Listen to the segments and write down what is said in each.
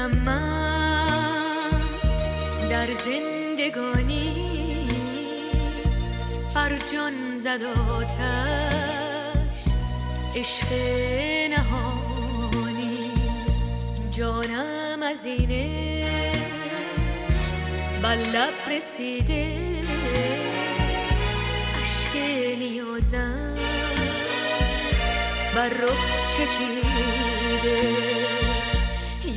شدم من در زندگانی جان زد آتش عشق نهانی. جانم از اینه بر لب رسیده. عشق نیازم بر رخ چکیده.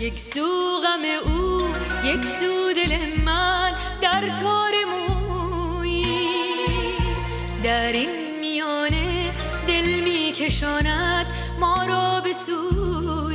یک سو غم او یک سو دل من در تار مویی. در این میانه دل میکشاند ما را به سوی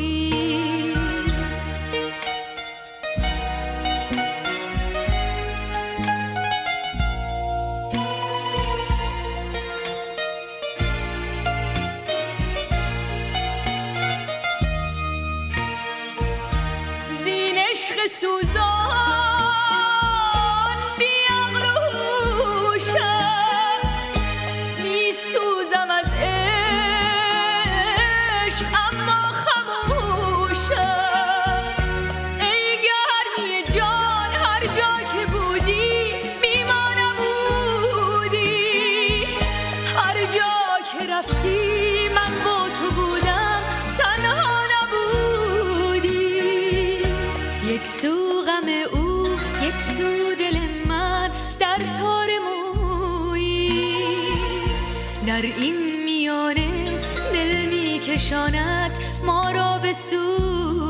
در این میانه دل میکشاند ما را به سوی.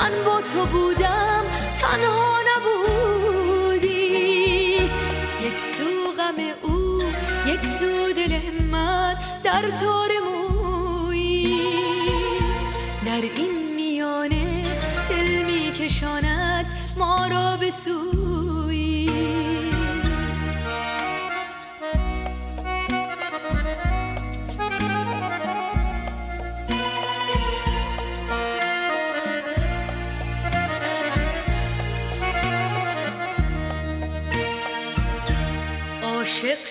من با تو بودم تنها نبودی. یک سو غم او یک سو دل من در تار موی در این میانه دل میکشاند ما را به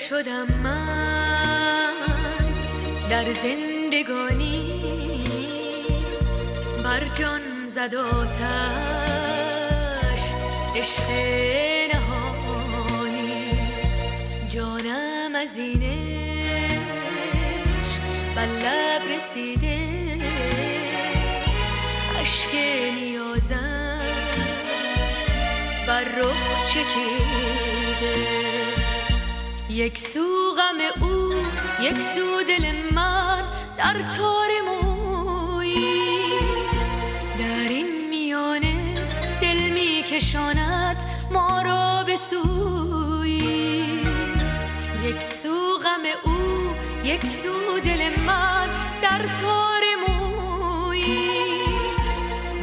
شدم من در زندگانی. بر جان زد آتش عشق نهانی. جانم از این لب رسیده. عشق نیازم بر رخ چکیده. یک سو غم او یک سو دل من در تار موی. در این میانه دل میکشاند ما را به سوی. یک سو غم او یک سو دل من در تار موی.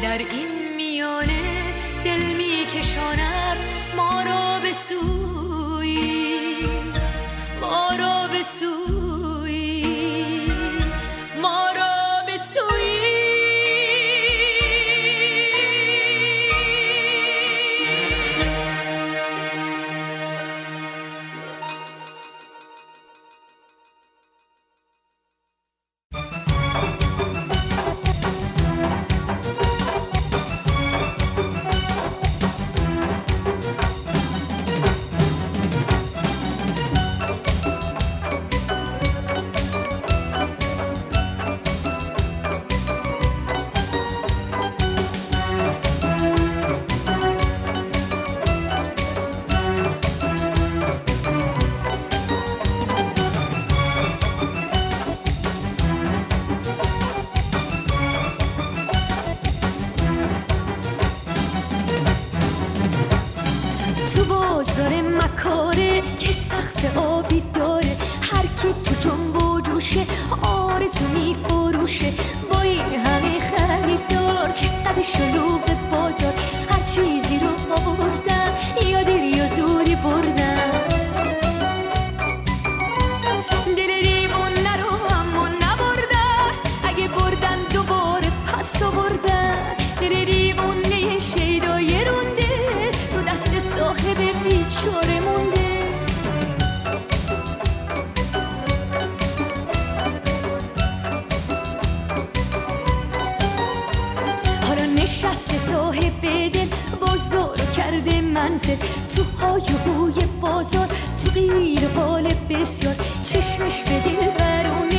در این میانه دل میکشاند ما را به سوی. نشسته صاحب دل بازار کرده منزل. تو های و هوی بازار تو غیر قال بسیار. چشمش به دل برونه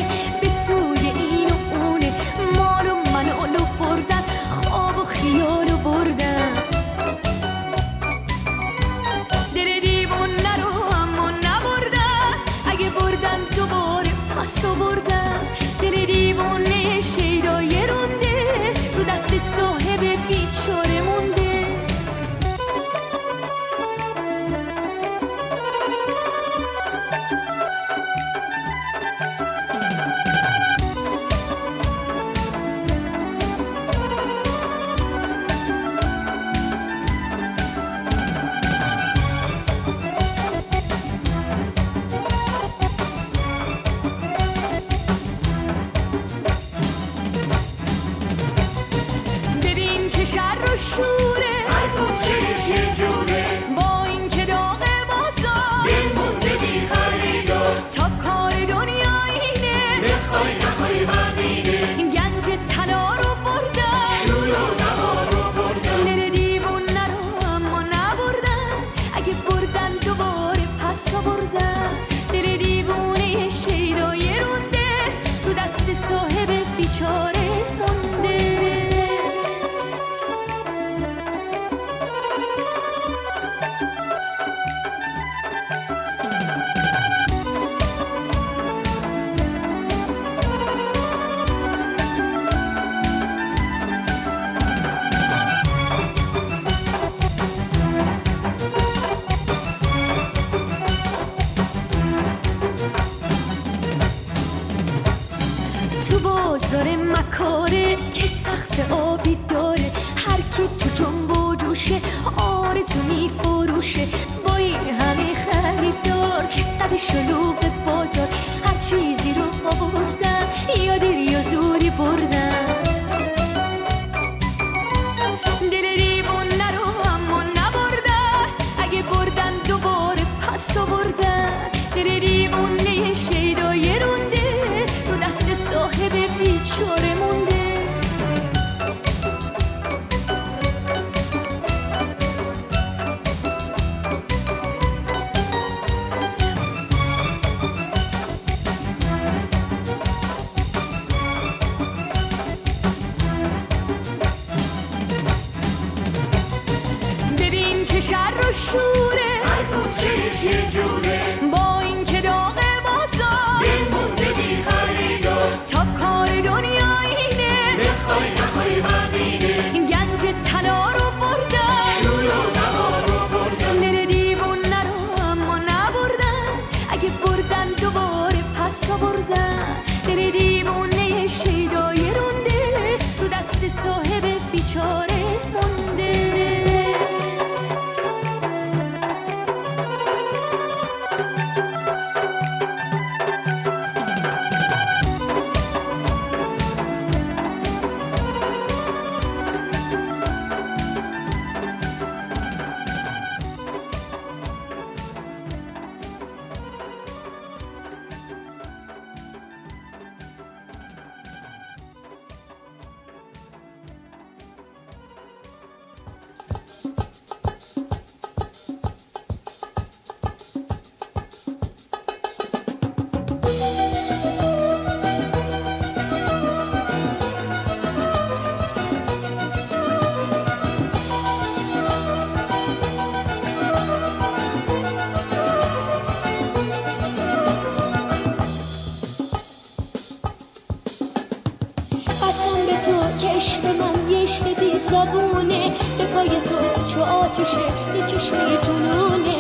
زبونه به پای تو چو آتشه یه چشمه جنونه.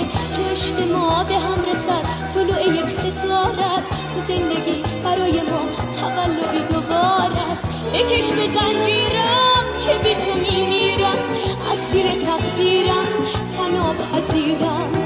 عشق ما به هم رسد طلوع یک ستاره است. تو زندگی برای ما تولدی دوباره است. بکش به زنجیرم که بی تو میمیرم. اسیر تقدیرم فنا پذیرم.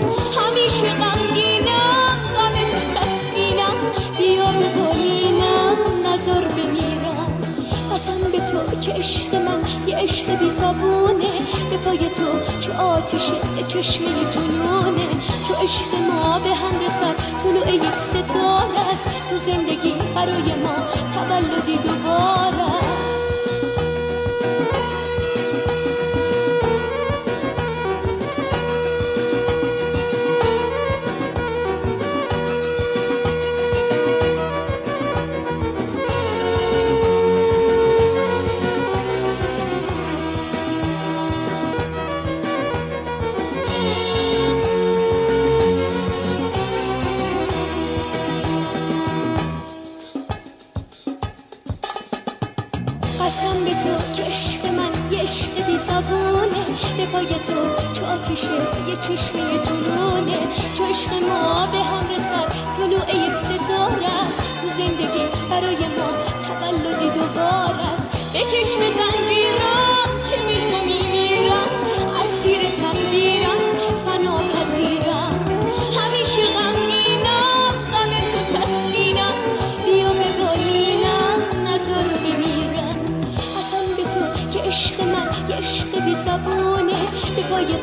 عشق من یه عشق بی زبونه. به پای تو چو آتشه یه چشمه جنونه. چو عشق ما به هم رسد طلوع یک ستاره است. تو زندگی برای ما تولدی دوباره.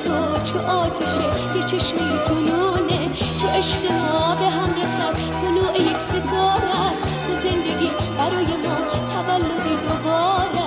تو چو آتشه یه چشمه جنونه چو عشق ما به هم رسد طلوع یک ستاره است. تو زندگی برای ما تولدی دوباره.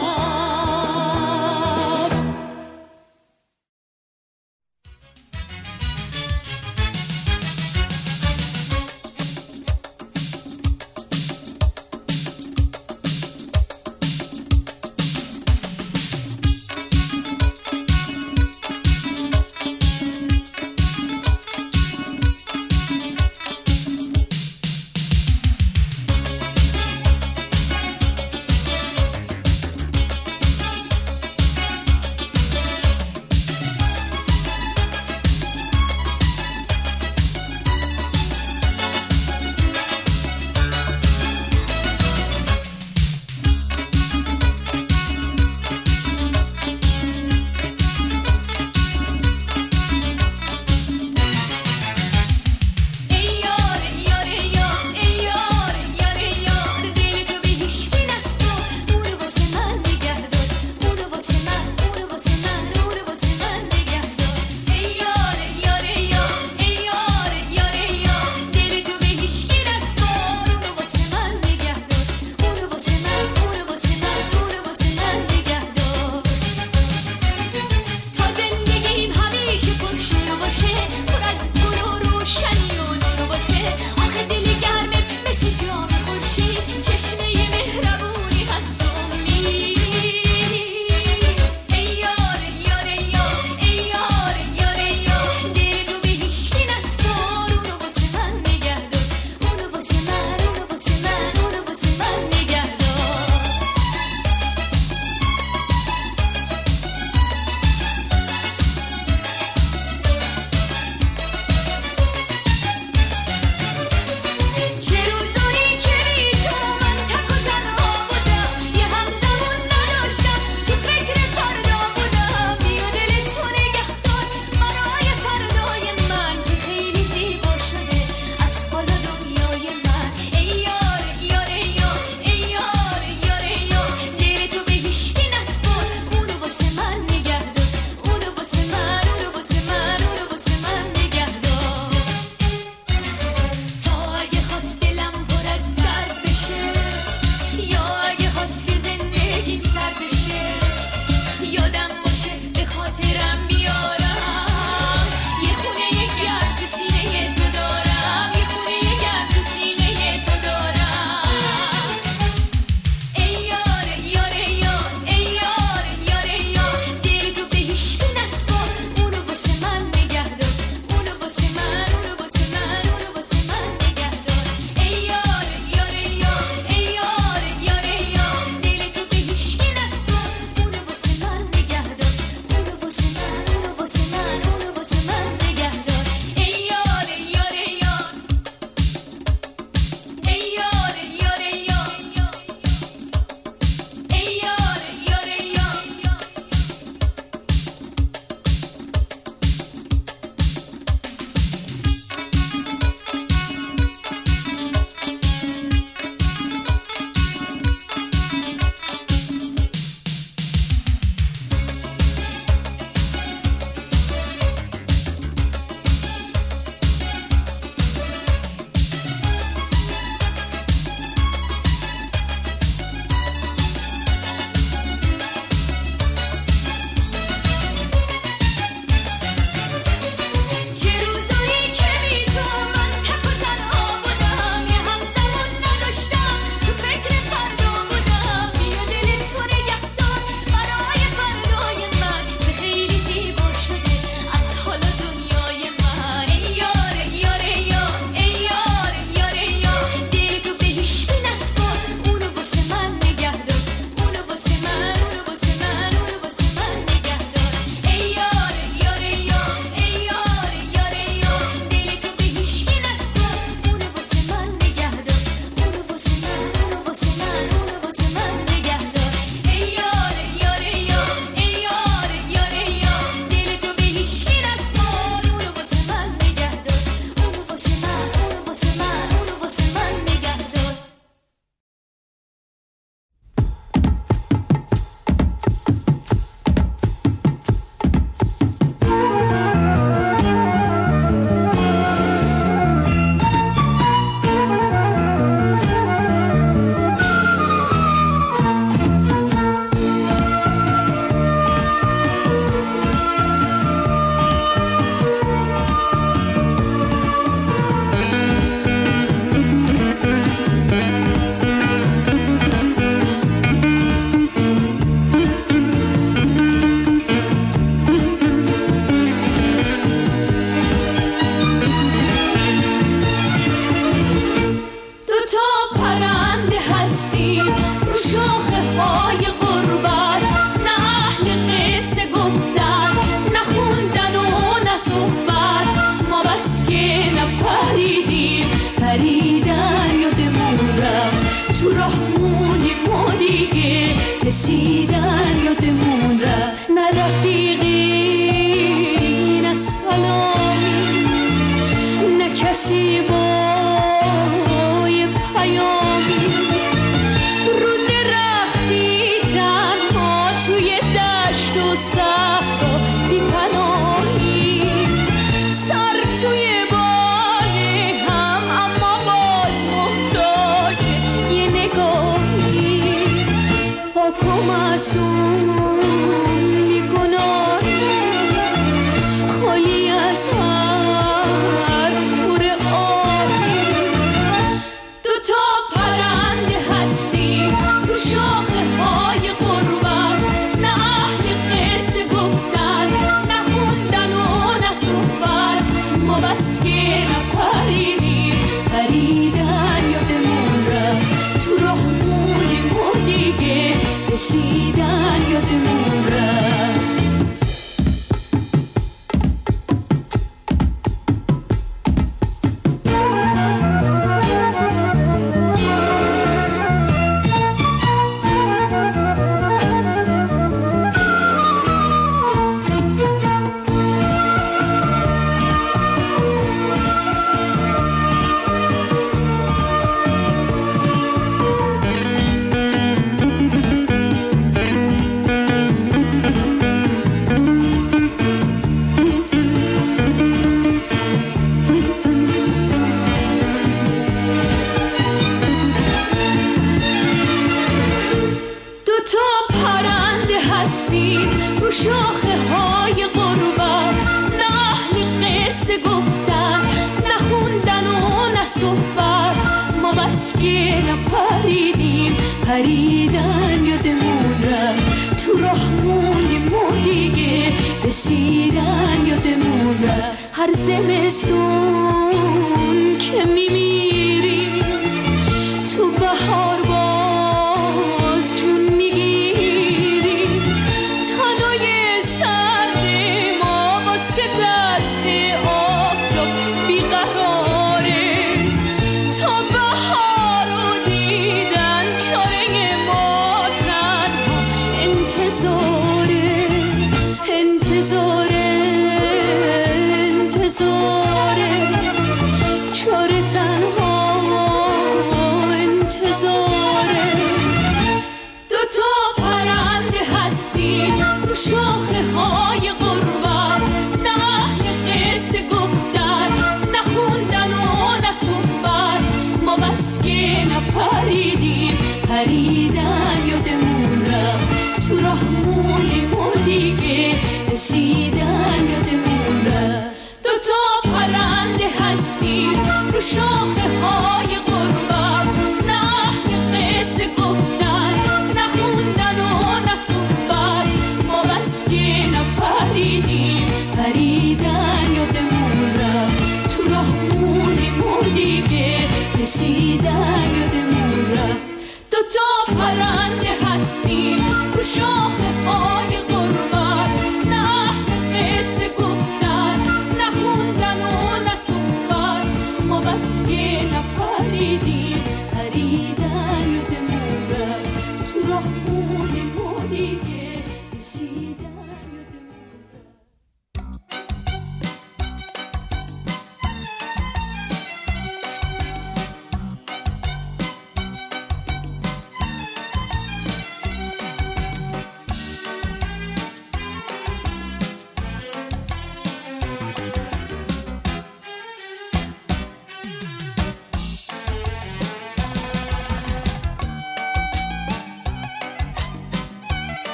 که نپریدیم پریدن یادمون رفت. تو راه مونیم و دیگه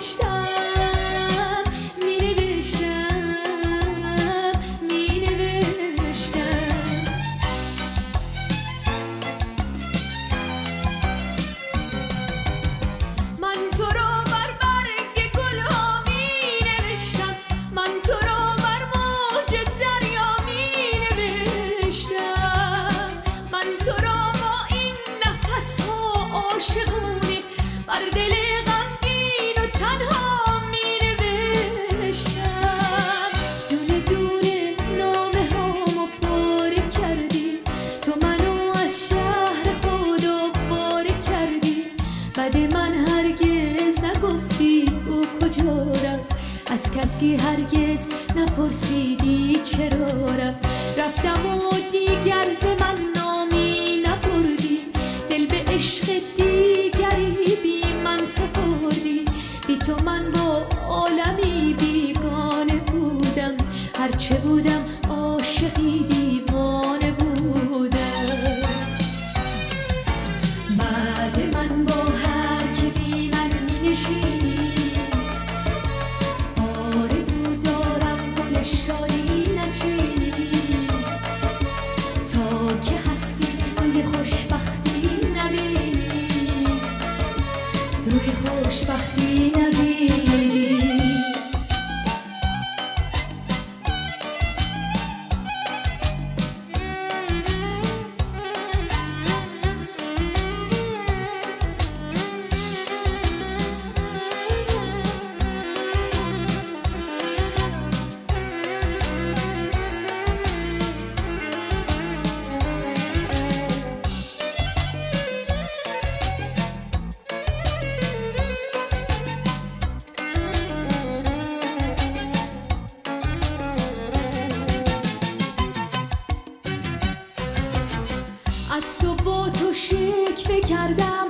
baştan کردم.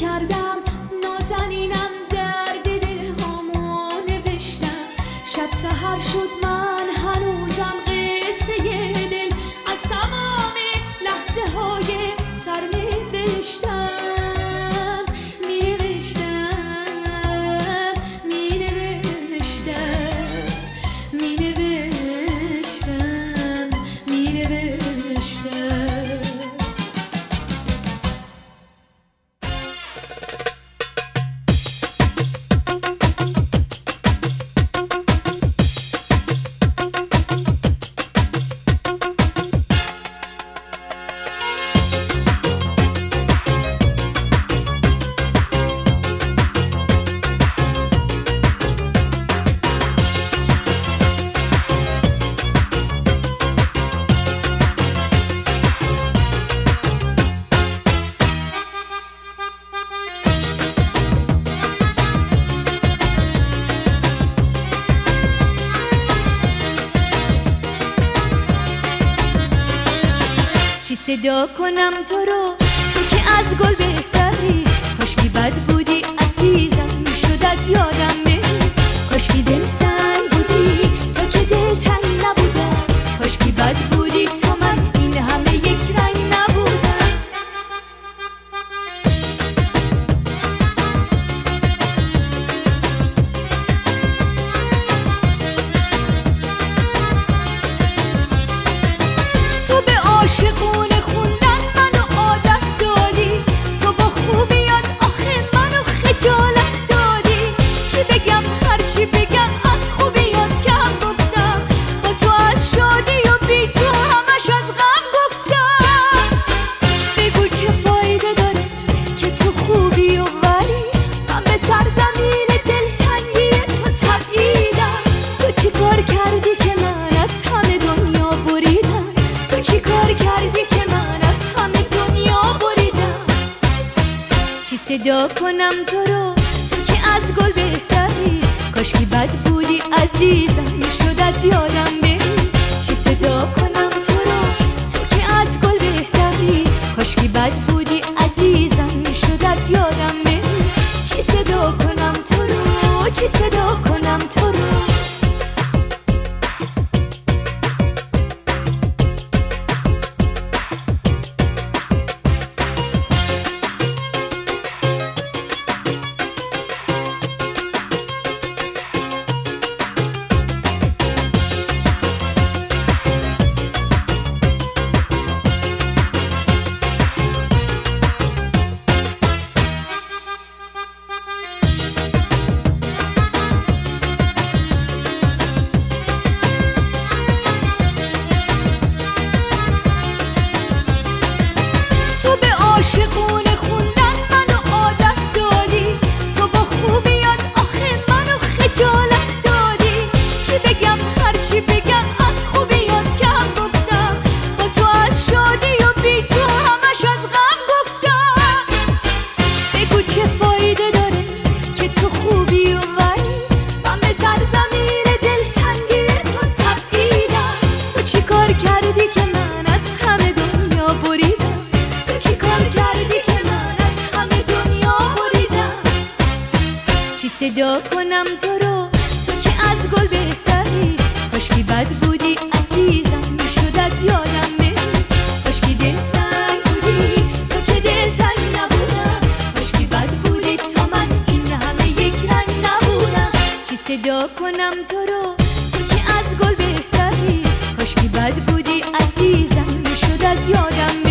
kar صدا کنم تو رو کنم تو رو. تو که از گل بهتری. کاش کی بد بودی عزیزم. می‌شد از یادم بری. چه صدا کنم تو رو؟ تو که از گل بهتری. کاش کی بد بودی عزیزم. می‌شد از یادم بری. چه صدا کنم تو رو؟ چه صدا کنم ببینم تو رو تو که از گل بهتری. کاشکی بد بودی عزیزم می‌شد از یادم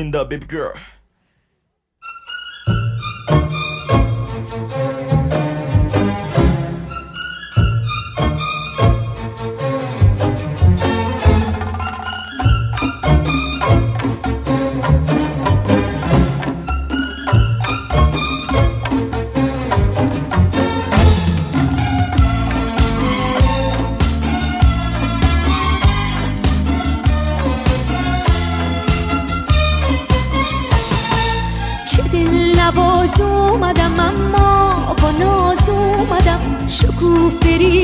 coming up, baby girl.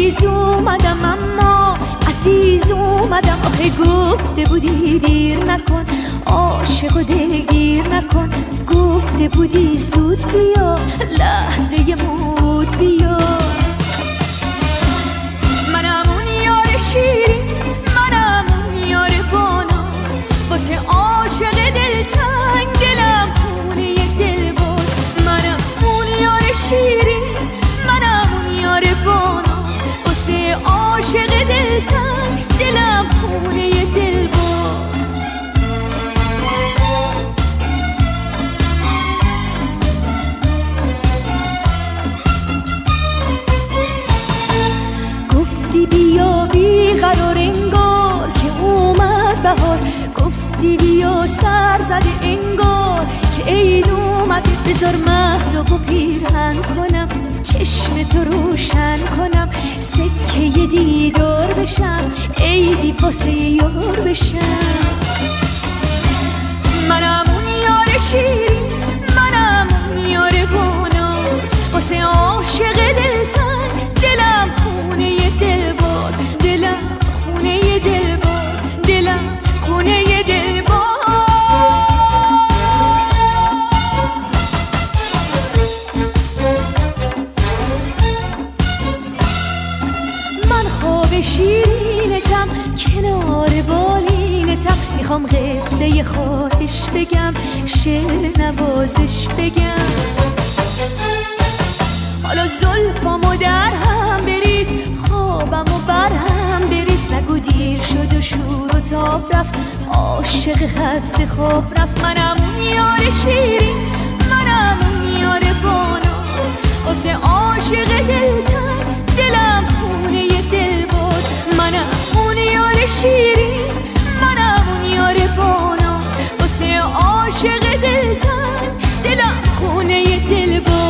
فریز اومدم اما عزیز اومدم آخه گفته بودی دیر نکن عاشق و دلگیر نکن. گفته بودی زود بیا لحظه مود بیا. منم اون یار شیرین منم اون یار باناز واسه عاشق دلتنگ دلم خونه دل باز منم اون یار شیرین. عاشق دلتنگ دلم خونه دل باز گفتی بیا بی قرار انگار که اومد بهار. گفتی بیا سر زده انگار که عید اومد بذار مهداب و پیرهن کنم چشم تو روشن کنم سکه دیدار بشم عیدی واسه یار بشم. منم اون یار شیرین منم اون یار باناز واسه عاشق دلتنگ دلم خونه دل باز دلم خونه دل باز دلم خونه دل خواهش بگم شعر نوازش بگم. حالا زلفامو در هم بریز خوابم و بر هم بریز. نگو دیر شد و شور و تاب رفت عاشق خسته خواب رفت. منم یار شیرین منم یار باناز واسه عاشق دلتنگ دلم خونه دل باز منم اون یار شیرین منم اون یار باناز عاشق دلتنگ دلم خونه دل باز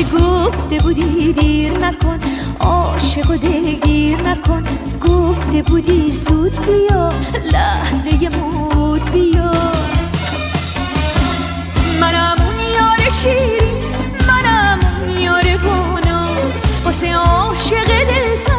آخه گفته بودی دیر نکن عاشق و دلگیر نکن. گفته بودی زود بیا لحظه مود بیا. منم اون یار شیرین منم اون یار باناز واسه عاشق دلتنگ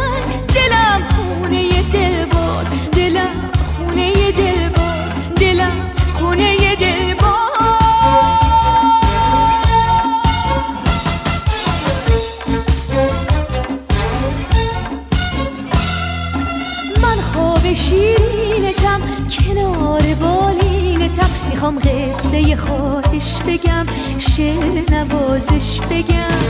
خواهش بگم شعر نوازش بگم.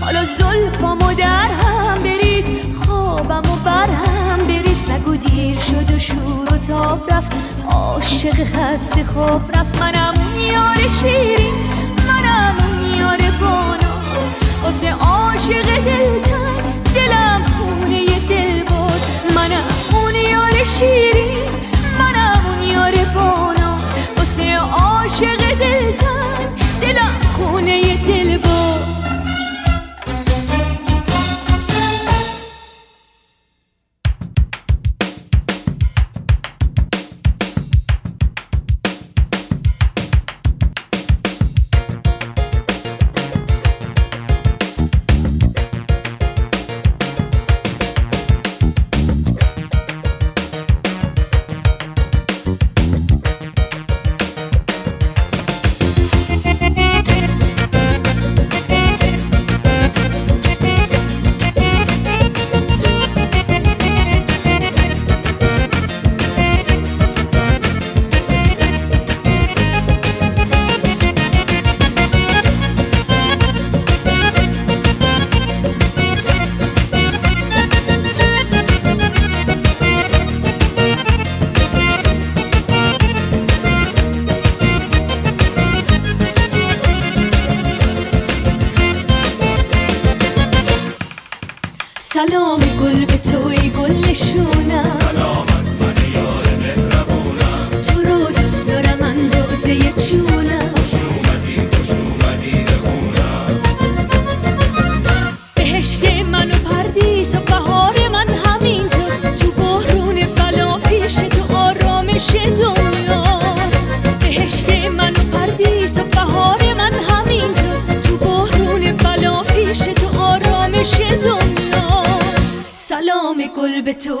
حالا زلفامو در هم بریز خوابمو بر هم بریز. نگو دیر شد و شور و تاب رفت عاشق خسته خواب رفت. منم یار شیرین منم یار باناز واسه عاشق دلتن دلم خونه دل باز منم اون یار شیرین منم اون یار باناز عاشق دلتن دلم خونه دل باز.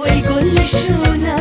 ای گل شونه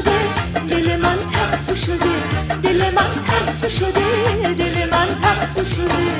شده. دل من ترسو شده. دل من ترسو شده. دل من ترسو شده.